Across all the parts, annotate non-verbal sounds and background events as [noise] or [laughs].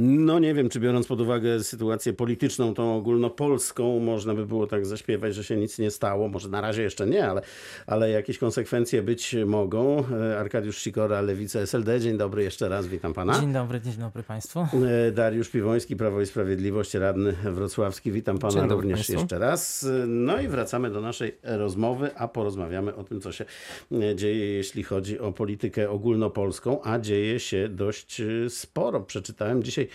No nie wiem, czy biorąc pod uwagę sytuację polityczną, tą ogólnopolską, można by było tak zaśpiewać, że się nic nie stało. Może na razie jeszcze nie, ale, ale jakieś konsekwencje być mogą. E, Arkadiusz Sikora, Lewica SLD. Dzień dobry jeszcze raz, witam pana. Dzień dobry, dzień dobry Państwu. E, Dariusz Piwoński, Prawo i Sprawiedliwość, radny wrocławski. Witam pana również państwu. jeszcze raz. E, No i wracamy do naszej rozmowy, a porozmawiamy o tym, co się dzieje, jeśli chodzi o politykę ogólnopolską, a dzieje się dość sporo. Przeczytałem dzisiaj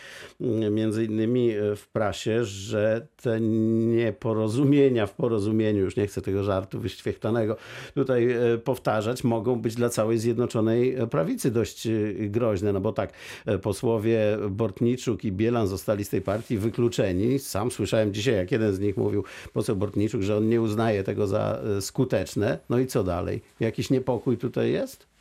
między innymi e, w prasie, że te nieporozumienia w porozumieniu, już nie chcę tego żartu wyświechtanego tutaj e, powtarzać, mogą być dla całej Zjednoczonej Prawicy dość e, groźne, no bo tak, posłowie Bortniczuk i Bielan zostali z tej partii wykluczeni. Sam słyszałem dzisiaj, jak jeden z nich mówił, poseł Bortniczuk, że on nie uznaje tego za skuteczne. No i co dalej? Jakiś niepokój tutaj jest?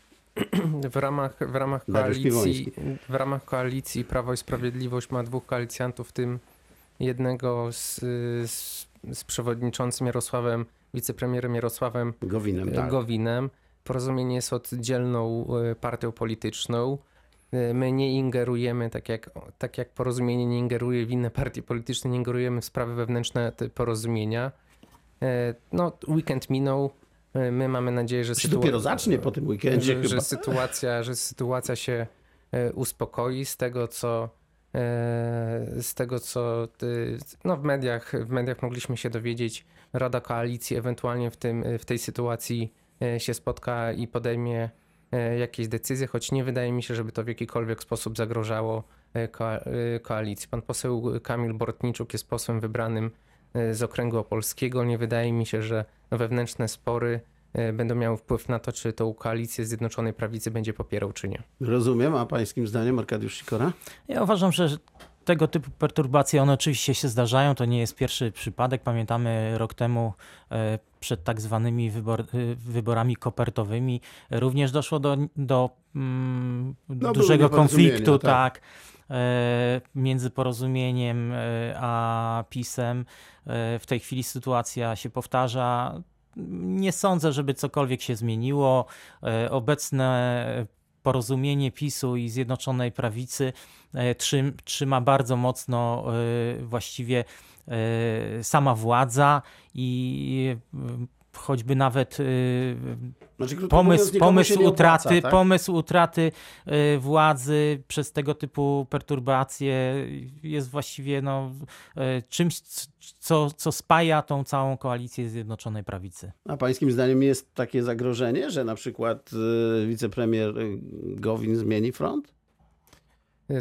W ramach, w ramach koalicji, w ramach koalicji Prawo i Sprawiedliwość ma dwóch koalicjantów, w tym jednego z, z, z przewodniczącym Jarosławem, wicepremierem Jarosławem Gowinem, e, tak. Gowinem. Porozumienie jest oddzielną e, partią polityczną. E, My nie ingerujemy, tak jak, tak jak porozumienie nie ingeruje w inne partie polityczne, nie ingerujemy w sprawy wewnętrzne porozumienia. No, weekend minął. E, My mamy nadzieję, że dopiero zacznie po tym weekendzie że, że, sytuacja, że sytuacja się e, uspokoi z tego, co e, z tego, co no w, mediach, w mediach mogliśmy się dowiedzieć, Rada Koalicji ewentualnie w, tym, w tej sytuacji się spotka i podejmie jakieś decyzje, choć nie wydaje mi się, żeby to w jakikolwiek sposób zagrożało koa- koalicji. Pan poseł Kamil Bortniczuk jest posłem wybranym z okręgu opolskiego. Nie wydaje mi się, że wewnętrzne spory e, będą miały wpływ na to, czy tą koalicję Zjednoczonej Prawicy będzie popierał, czy nie. Rozumiem, a pańskim zdaniem Arkadiusz Sikora? Ja uważam, że tego typu perturbacje, one oczywiście się zdarzają, to nie jest pierwszy przypadek. Pamiętamy rok temu e, przed tak zwanymi wybor, e, wyborami kopertowymi również doszło do, do mm, No, dużego konfliktu, tak. tak, e, między porozumieniem a PiSem. W tej chwili sytuacja się powtarza. Nie sądzę, żeby cokolwiek się zmieniło. Obecne porozumienie PiSu i Zjednoczonej Prawicy e, trzym, trzyma bardzo mocno e, właściwie e, sama władza i choćby nawet e, Znaczy, pomysł, pomysł nie opłaca, utraty, tak? pomysł utraty e, władzy przez tego typu perturbacje jest właściwie no, e, czymś, co, co spaja tą całą koalicję Zjednoczonej Prawicy. A pańskim zdaniem jest takie zagrożenie, że na przykład y, wicepremier y, Gowin zmieni front?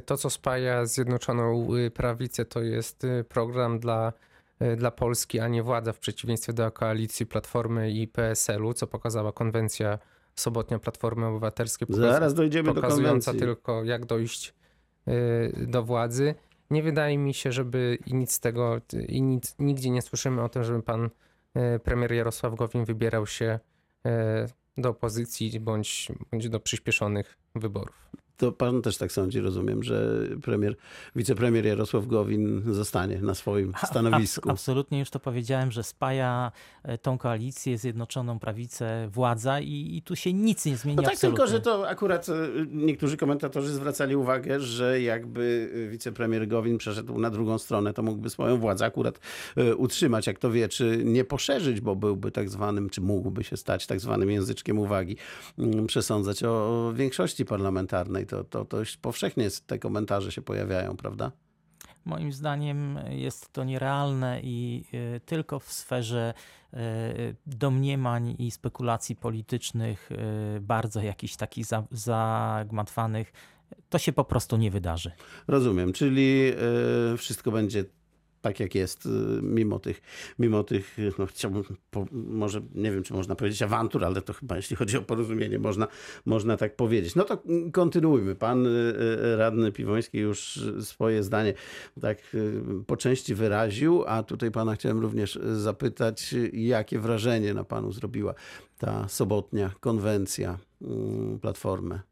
To, co spaja Zjednoczoną y, Prawicę, to jest y, program dla, y, dla Polski, a nie władza, w przeciwieństwie do koalicji Platformy i PSL-u, co pokazała konwencja sobotnia Platformy Obywatelskiej. pokaz- Zaraz dojdziemy do pokazująca konwencji. tylko, jak dojść y, do władzy. Nie wydaje mi się, żeby i nic z tego, i nic, nigdzie nie słyszymy o tym, żeby pan y, premier Jarosław Gowin wybierał się do opozycji bądź, bądź do przyspieszonych wyborów. To pan też tak sądzi, rozumiem, że premier, wicepremier Jarosław Gowin zostanie na swoim stanowisku. abs- absolutnie już to powiedziałem, że spaja e, tą koalicję, Zjednoczoną Prawicę, władza i, i tu się nic nie zmieni No tak, absolutnie. tylko że to akurat y, niektórzy komentatorzy zwracali uwagę, że jakby y, wicepremier Gowin przeszedł na drugą stronę, to mógłby swoją władzę akurat utrzymać, jak to wie, czy nie poszerzyć, bo byłby tak zwanym, czy mógłby się stać tak zwanym języczkiem uwagi, mm, przesądzać o większości parlamentarnej. To, to, to już powszechnie te komentarze się pojawiają, prawda? Moim zdaniem jest to nierealne i e, tylko w sferze e, domniemań i spekulacji politycznych, e, bardzo jakichś takich za- zagmatwanych, to się po prostu nie wydarzy. Rozumiem, czyli y, wszystko będzie tak jak jest, y, mimo tych, mimo tych no chciałbym, po, może nie wiem, czy można powiedzieć awantur, ale to chyba jeśli chodzi o porozumienie, można, można tak powiedzieć. No to mm, kontynuujmy. Pan y, y, radny Piwoński już swoje zdanie tak po części wyraził, a tutaj pana chciałem również zapytać, jakie wrażenie na panu zrobiła ta sobotnia konwencja y, Platformy.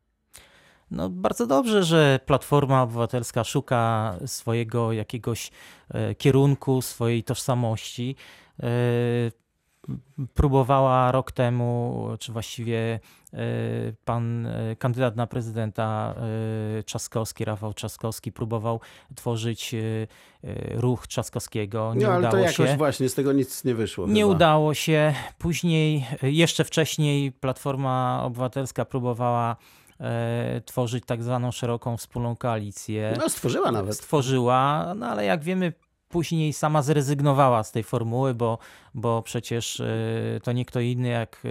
No, bardzo dobrze, że Platforma Obywatelska szuka swojego jakiegoś e, kierunku, swojej tożsamości. E, próbowała rok temu, czy właściwie pan kandydat na prezydenta Trzaskowski, Rafał Trzaskowski, próbował tworzyć ruch Trzaskowskiego. Nie no, ale udało to jakoś się. właśnie z tego nic nie wyszło. Nie chyba. udało się. Później, jeszcze wcześniej, Platforma Obywatelska próbowała e, tworzyć tak zwaną szeroką wspólną koalicję. No, stworzyła nawet. Stworzyła, no ale jak wiemy, później sama zrezygnowała z tej formuły, bo, bo przecież e, to nie kto inny jak e,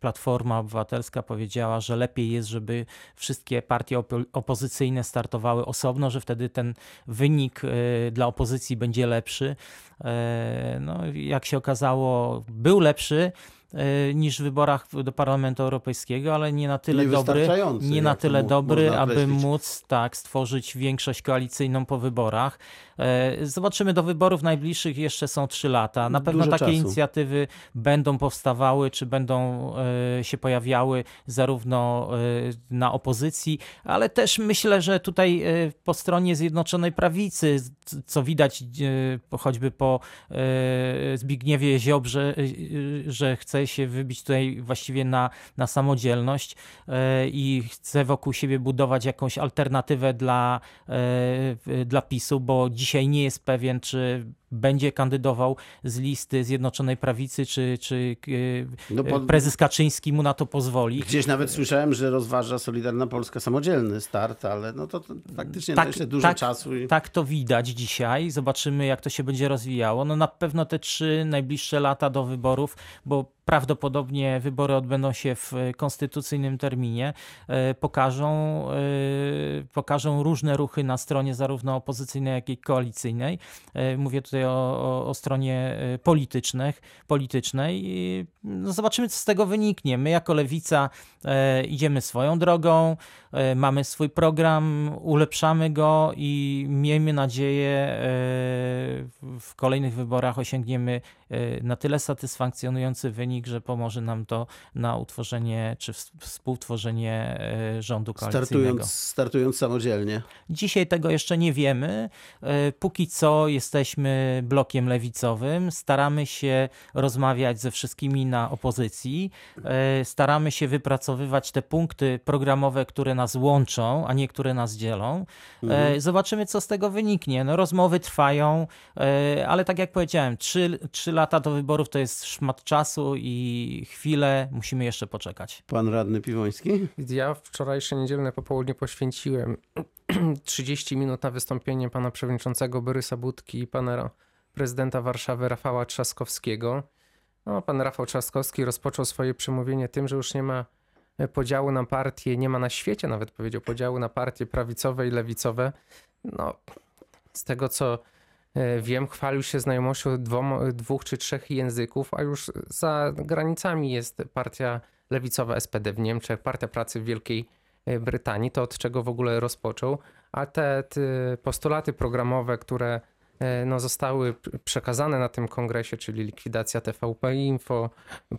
Platforma Obywatelska powiedziała, że lepiej jest, żeby wszystkie partie opo- opozycyjne startowały osobno, że wtedy ten wynik e, dla opozycji będzie lepszy. No, jak się okazało, był lepszy niż w wyborach do Parlamentu Europejskiego, ale nie na tyle dobry, nie na tyle dobry, aby móc tak stworzyć większość koalicyjną po wyborach. E, Zobaczymy do wyborów najbliższych jeszcze są trzy lata. Na pewno Dużo takie czasu. inicjatywy będą powstawały, czy będą e, się pojawiały zarówno e, na opozycji, ale też myślę, że tutaj e, po stronie Zjednoczonej Prawicy, co widać e, choćby po e, Zbigniewie Ziobrze, e, że chce się wybić tutaj właściwie na, na samodzielność e, i chce wokół siebie budować jakąś alternatywę dla, e, dla PiSu, bo dzisiaj nie jest pewien, czy będzie kandydował z listy Zjednoczonej Prawicy, czy, czy No, e, bo- prezes Kaczyński mu na to pozwoli. Gdzieś nawet słyszałem, że rozważa Solidarna Polska samodzielny start, ale no to, to faktycznie Tak, jeszcze dużo tak, czasu. I... Tak to widać dzisiaj. Zobaczymy, jak to się będzie rozwijało. No na pewno te trzy najbliższe lata do wyborów, bo prawdopodobnie wybory odbędą się w e, konstytucyjnym terminie, e, pokażą, pokażą różne ruchy na stronie zarówno opozycyjnej, jak i koalicyjnej. Mówię tutaj o, o, o stronie e, politycznych, politycznej. I, No zobaczymy, co z tego wyniknie. My jako lewica e, idziemy swoją drogą, e, mamy swój program, ulepszamy go i miejmy nadzieję e, w kolejnych wyborach osiągniemy e, na tyle satysfakcjonujący wynik, że pomoże nam to na utworzenie czy ws- współtworzenie e, rządu koalicyjnego. Startując, startując samodzielnie. Dzisiaj tego jeszcze nie wiemy. E, Póki co jesteśmy blokiem lewicowym. Staramy się rozmawiać ze wszystkimi na opozycji. E, Staramy się wypracowywać te punkty programowe, które nas łączą, a nie które nas dzielą. E, Zobaczymy, co z tego wyniknie. No, rozmowy trwają, e, ale tak jak powiedziałem, trzy, trzy lata do wyborów to jest szmat czasu i chwilę musimy jeszcze poczekać. Pan radny Piwoński? Ja wczorajsze niedzielne popołudnie poświęciłem [clears throat] 30 minut na wystąpienie pana przewodniczącego Borysa Budki i pana prezydenta Warszawy Rafała Trzaskowskiego. No, pan Rafał Trzaskowski rozpoczął swoje przemówienie tym, że już nie ma e, podziału na partie, nie ma na świecie nawet powiedział podziału na partie prawicowe i lewicowe. No, z tego co e, wiem, chwalił się znajomością dwom, dwóch czy trzech języków, a już za granicami jest partia lewicowa SPD w Niemczech, Partia Pracy w Wielkiej e, Brytanii, to od czego w ogóle rozpoczął, a te, te postulaty programowe, które e, no, zostały przekazane na tym kongresie, czyli likwidacja TVP Info,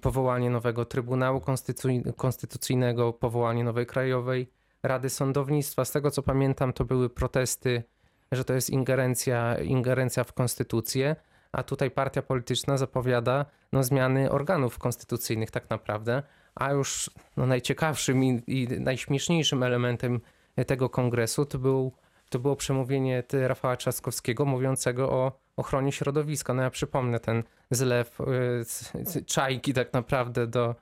powołanie nowego Trybunału Konstytucy- Konstytucyjnego, powołanie nowej Krajowej Rady Sądownictwa. Z tego co pamiętam, to były protesty, że to jest ingerencja, ingerencja w konstytucję, a tutaj partia polityczna zapowiada no, zmiany organów konstytucyjnych tak naprawdę, a już no, najciekawszym i, i najśmieszniejszym elementem tego kongresu to, był, to było przemówienie Rafała Trzaskowskiego mówiącego o ochronie środowiska. No ja przypomnę ten zlew y, czajki tak naprawdę do,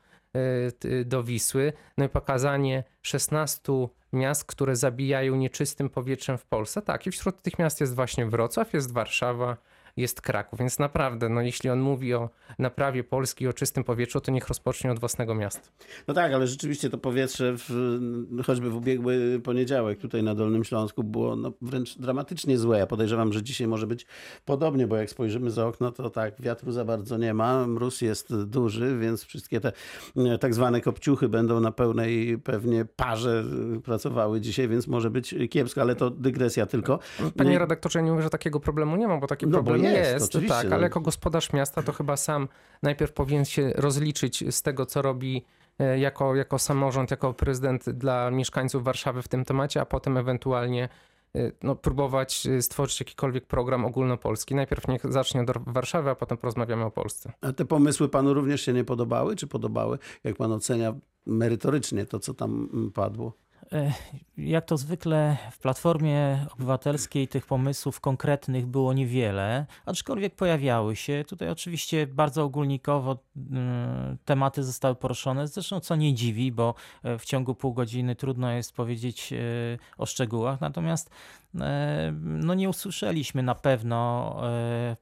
y, do Wisły, no i pokazanie 16 miast, które zabijają nieczystym powietrzem w Polsce. Tak, i wśród tych miast jest właśnie Wrocław, jest Warszawa, jest Kraków, więc naprawdę, no jeśli on mówi o naprawie Polski, o czystym powietrzu, to niech rozpocznie od własnego miasta. No tak, ale rzeczywiście to powietrze, w, choćby w ubiegły poniedziałek tutaj na Dolnym Śląsku było no, wręcz dramatycznie złe. Ja podejrzewam, że dzisiaj może być podobnie, bo jak spojrzymy za okno, to tak, wiatru za bardzo nie ma, mróz jest duży, więc wszystkie te e, tak zwane kopciuchy będą na pełnej pewnie parze e, pracowały dzisiaj, więc może być kiepsko, ale to dygresja tylko. Panie i- redaktorze, ja nie mówię, że takiego problemu nie ma, bo taki No problem jest, jest, oczywiście, tak, ale jako gospodarz miasta to chyba sam najpierw powinien się rozliczyć z tego, co robi e, jako, jako samorząd, jako prezydent dla mieszkańców Warszawy w tym temacie, a potem ewentualnie no, próbować stworzyć jakikolwiek program ogólnopolski. Najpierw niech zacznie od Warszawy, a potem porozmawiamy o Polsce. A te pomysły panu również się nie podobały, czy podobały? Jak pan ocenia merytorycznie to, co tam mm, padło? E, jak to zwykle w Platformie Obywatelskiej tych pomysłów konkretnych było niewiele, aczkolwiek pojawiały się. Tutaj oczywiście bardzo ogólnikowo mm, tematy zostały poruszone, zresztą co nie dziwi, bo e, w ciągu pół godziny trudno jest powiedzieć e, o szczegółach, natomiast no nie usłyszeliśmy na pewno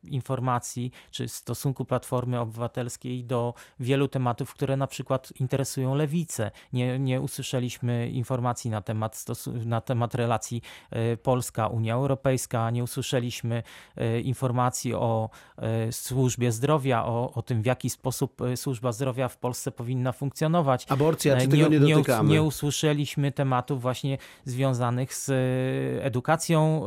informacji czy stosunku Platformy Obywatelskiej do wielu tematów, które na przykład interesują lewicę. Nie, nie usłyszeliśmy informacji na temat, na temat relacji Polska-Unia Europejska, nie usłyszeliśmy informacji o służbie zdrowia, o, o tym, w jaki sposób służba zdrowia w Polsce powinna funkcjonować. Aborcja, czy tego nie, nie dotykamy? Nie usłyszeliśmy tematów właśnie związanych z edukacją edukacją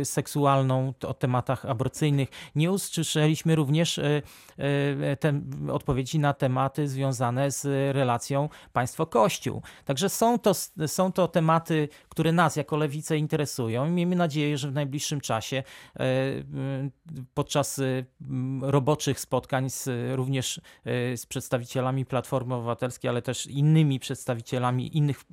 e, seksualną, o tematach aborcyjnych. Nie usłyszeliśmy również e, e, te, odpowiedzi na tematy związane z relacją państwo-kościół. Także są to, są to tematy, które nas jako lewicę interesują i miejmy nadzieję, że w najbliższym czasie podczas roboczych spotkań z, również z przedstawicielami Platformy Obywatelskiej, ale też innymi przedstawicielami innych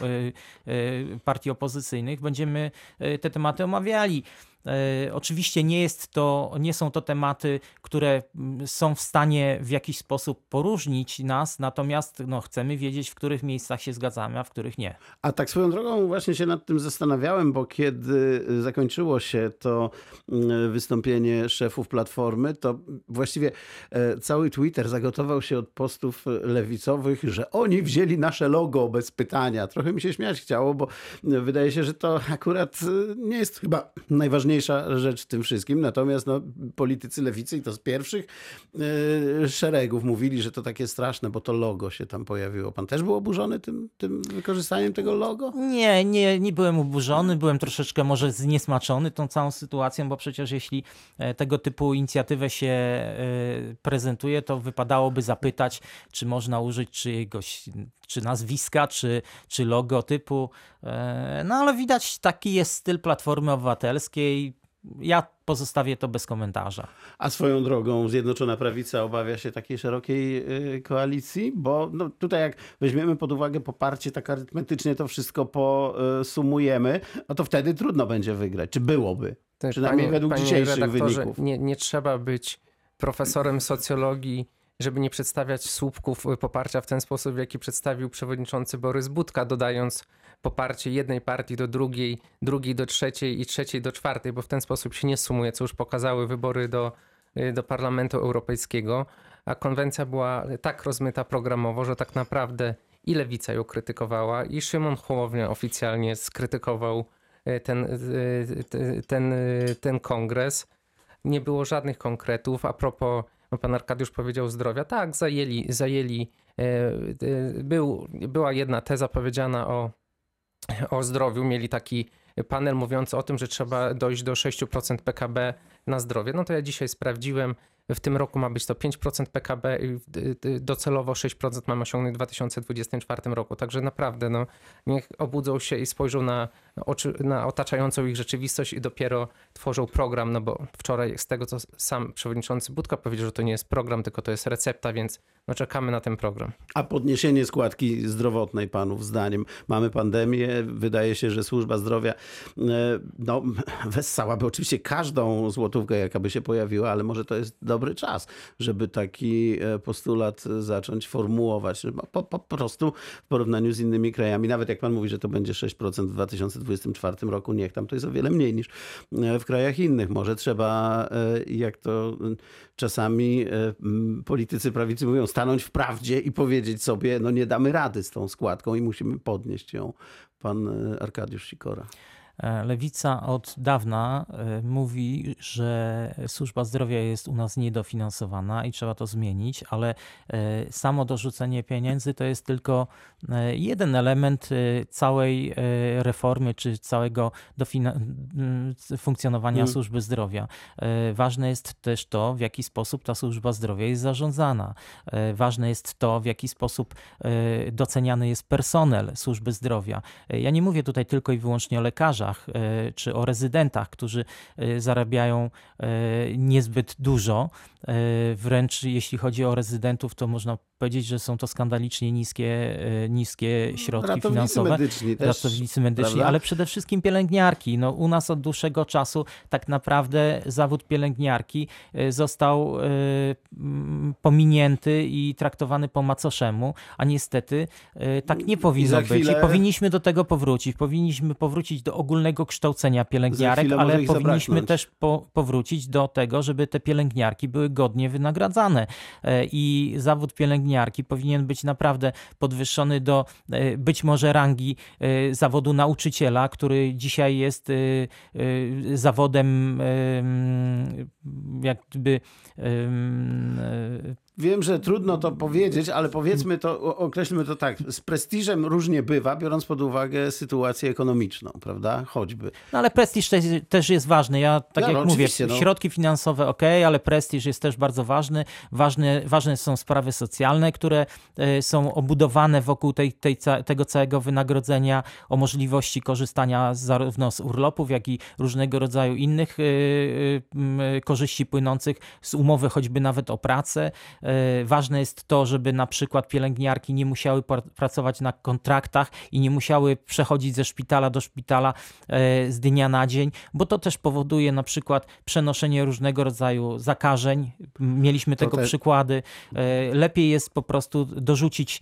partii opozycyjnych będziemy te tematy omawiali. E, oczywiście nie jest to, nie są to tematy, które mm, są w stanie w jakiś sposób poróżnić nas, natomiast no, chcemy wiedzieć, w których miejscach się zgadzamy, a w których nie. A tak swoją drogą właśnie się nad tym zastanawiałem, bo kiedy zakończyło się to mm, wystąpienie szefów Platformy, to właściwie e, cały Twitter zagotował się od postów lewicowych, że oni wzięli nasze logo bez pytania. Trochę mi się śmiać chciało, bo wydaje się, że to akurat nie jest chyba najważniejsze najważniejsza rzecz w tym wszystkim. Natomiast no, politycy lewicy i to z pierwszych yy, szeregów mówili, że to takie straszne, bo to logo się tam pojawiło. Pan też był oburzony tym, tym wykorzystaniem tego logo? Nie, nie, nie byłem oburzony. Byłem troszeczkę może zniesmaczony tą całą sytuacją, bo przecież jeśli e, tego typu inicjatywę się e, prezentuje, to wypadałoby zapytać, czy można użyć czyjegoś czy nazwiska, czy, czy logotypu. No ale widać, taki jest styl Platformy Obywatelskiej. Ja pozostawię to bez komentarza. A swoją drogą Zjednoczona Prawica obawia się takiej szerokiej y, koalicji? Bo no, tutaj jak weźmiemy pod uwagę poparcie, tak arytmetycznie to wszystko posumujemy, no to wtedy trudno będzie wygrać. Czy byłoby? Tak, Przynajmniej panie, według panie dzisiejszych wyników. Nie, nie trzeba być profesorem socjologii żeby nie przedstawiać słupków poparcia w ten sposób, w jaki przedstawił przewodniczący Borys Budka, dodając poparcie jednej partii do drugiej, drugiej do trzeciej i trzeciej do czwartej, bo w ten sposób się nie sumuje, co już pokazały wybory do, do Parlamentu Europejskiego. A konwencja była tak rozmyta programowo, że tak naprawdę i lewica ją krytykowała, i Szymon Hołownia oficjalnie skrytykował e, ten, e, ten, ten kongres. Nie było żadnych konkretów. A propos pan Arkadiusz powiedział zdrowia. Tak, zajęli, zajęli. E, e, był, była jedna teza powiedziana o, o zdrowiu. Mieli taki panel mówiący o tym, że trzeba dojść do 6% PKB na zdrowie. No to ja dzisiaj sprawdziłem. W tym roku ma być to 5% PKB i docelowo 6% mamy osiągnąć w 2024 roku. Także naprawdę no, niech obudzą się i spojrzą na, na otaczającą ich rzeczywistość i dopiero tworzą program, no bo wczoraj z tego, co sam przewodniczący Budka powiedział, że to nie jest program, tylko to jest recepta, więc no czekamy na ten program. A podniesienie składki zdrowotnej panów zdaniem. Mamy pandemię, wydaje się, że służba zdrowia e, no, [laughs] wessałaby oczywiście każdą złotówkę, jaka by się pojawiła, ale może to jest dobry czas, żeby taki e, postulat zacząć formułować. Po, po, prostu w porównaniu z innymi krajami, nawet jak pan mówi, że to będzie 6% w 2024 roku, niech tam to jest o wiele mniej niż e, w krajach innych. Może trzeba, jak to czasami politycy prawicy mówią, stanąć w prawdzie i powiedzieć sobie, no nie damy rady z tą składką i musimy podnieść ją. Pan e, Arkadiusz Sikora. E, Lewica od dawna e, mówi, że służba zdrowia jest u nas niedofinansowana i trzeba to zmienić, ale e, samo dorzucenie pieniędzy to jest tylko jeden element całej reformy czy całego funkcjonowania hmm. służby zdrowia. Ważne jest też to, w jaki sposób ta służba zdrowia jest zarządzana. Ważne jest to, w jaki sposób doceniany jest personel służby zdrowia. Ja nie mówię tutaj tylko i wyłącznie o lekarzach, pielęgniarzach e, czy o rezydentach, którzy e, zarabiają e, niezbyt dużo. Wręcz jeśli chodzi o rezydentów, to można powiedzieć, że są to skandalicznie niskie, e, niskie środki Ratownicy finansowe medyczni też. ratownicy medyczni, prawda? ale przede wszystkim pielęgniarki. No, u nas od dłuższego czasu tak naprawdę zawód pielęgniarki y, został mm, pominięty i traktowany po macoszemu, a niestety tak nie powinno za być. chwilę- I powinniśmy do tego powrócić. Powinniśmy powrócić do ogólnego kształcenia pielęgniarek, chwilę ale powinniśmy zabraknąć. też po, powrócić do tego, żeby te pielęgniarki były godnie wynagradzane. E, I zawód pielęgniarki powinien być naprawdę podwyższony do e, być może rangi e, zawodu nauczyciela, który dzisiaj jest e, zawodem jakby Wiem, że trudno to powiedzieć, ale powiedzmy to, określmy to tak. Z prestiżem różnie bywa, biorąc pod uwagę sytuację ekonomiczną, prawda? Choćby. No ale prestiż też, jest ważny. Ja tak No, jak no, mówię, no. środki finansowe ok, ale prestiż jest też bardzo ważny. Ważne, ważne są sprawy socjalne, które e, są obudowane wokół tej, tej, tego całego wynagrodzenia, o możliwości korzystania zarówno z urlopów, jak i różnego rodzaju innych e, e, korzyści płynących z umowy, choćby nawet o pracę. E, Ważne jest to, żeby na przykład pielęgniarki nie musiały pracować na kontraktach i nie musiały przechodzić ze szpitala do szpitala e, z dnia na dzień, bo to też powoduje na przykład przenoszenie różnego rodzaju zakażeń. Mieliśmy tego te- przykłady. E, Lepiej jest po prostu dorzucić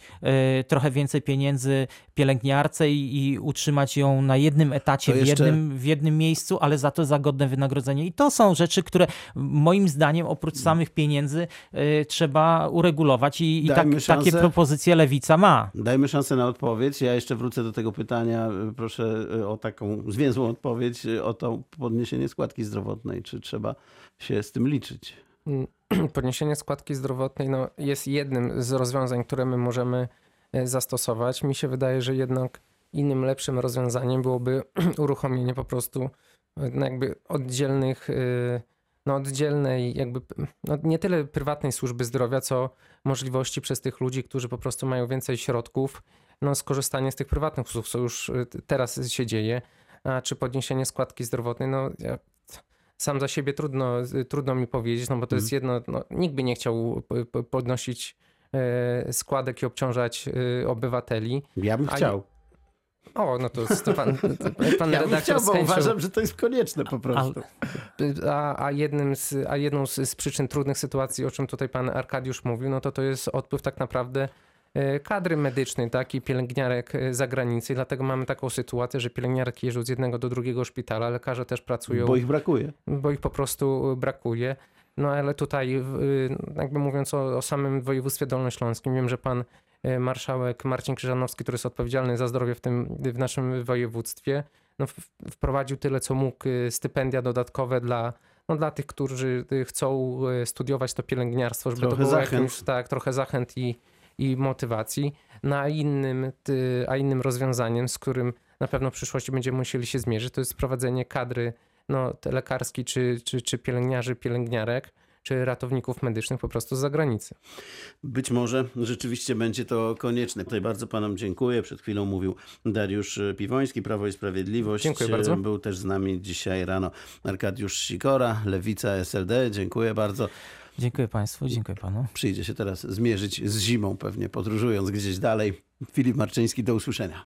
trochę więcej pieniędzy pielęgniarce i, i utrzymać ją na jednym etacie, To w, jeszcze- jednym, w jednym miejscu, ale za to za godne wynagrodzenie. I to są rzeczy, które moim zdaniem oprócz samych pieniędzy e, trzeba uregulować i, i tak, takie propozycje lewica ma. Dajmy szansę na odpowiedź. Ja jeszcze wrócę do tego pytania. Proszę y, o taką zwięzłą odpowiedź y, o to podniesienie składki zdrowotnej. Czy trzeba się z tym liczyć? Mm, [clears throat] Podniesienie składki zdrowotnej no, jest jednym z rozwiązań, które my możemy e, zastosować. Mi się wydaje, że jednak innym, lepszym rozwiązaniem byłoby [clears throat] uruchomienie po prostu no, jakby oddzielnych, e, no oddzielnej jakby, no nie tyle prywatnej służby zdrowia, co możliwości przez tych ludzi, którzy po prostu mają więcej środków, no skorzystanie z tych prywatnych usług, co już t- teraz się dzieje. A czy podniesienie składki zdrowotnej, no ja sam za siebie trudno, trudno mi powiedzieć, no bo to jest jedno, no, nikt by nie chciał podnosić e, składek i obciążać e, obywateli. Ja bym chciał. O, no to, pan, Ja redaktor chciał, bo uważam, że to jest konieczne po prostu. A, a, jednym z, a jedną z, przyczyn trudnych sytuacji, o czym tutaj pan Arkadiusz mówił, no to to jest odpływ tak naprawdę e, kadry medycznej, tak, i pielęgniarek e, za granicę. I dlatego mamy taką sytuację, że pielęgniarki jeżdżą z jednego do drugiego szpitala, lekarze też pracują Bo ich brakuje. bo ich po prostu brakuje. No ale tutaj, jakby mówiąc o, o samym województwie dolnośląskim, wiem, że pan marszałek Marcin Krzyżanowski, który jest odpowiedzialny za zdrowie w tym w naszym województwie, no, wprowadził tyle, co mógł, y, stypendia dodatkowe dla, no, dla tych, którzy y, chcą studiować to pielęgniarstwo, żeby Trochę to było zachęt. jakimś, tak, trochę zachęt i, i motywacji. No, a, innym, a innym rozwiązaniem, z którym na pewno w przyszłości będziemy musieli się zmierzyć, to jest sprowadzenie kadry no, lekarskiej, czy, czy, czy pielęgniarzy, pielęgniarek, czy ratowników medycznych po prostu z zagranicy. Być może rzeczywiście będzie to konieczne. Tutaj bardzo panom dziękuję. Przed chwilą mówił Dariusz Piwoński, Prawo i Sprawiedliwość. Dziękuję bardzo. Był też z nami dzisiaj rano Arkadiusz Sikora, Lewica SLD. Dziękuję bardzo. Dziękuję Państwu, dziękuję Panu. Przyjdzie się teraz zmierzyć z zimą pewnie, podróżując gdzieś dalej. Filip Marczyński, do usłyszenia.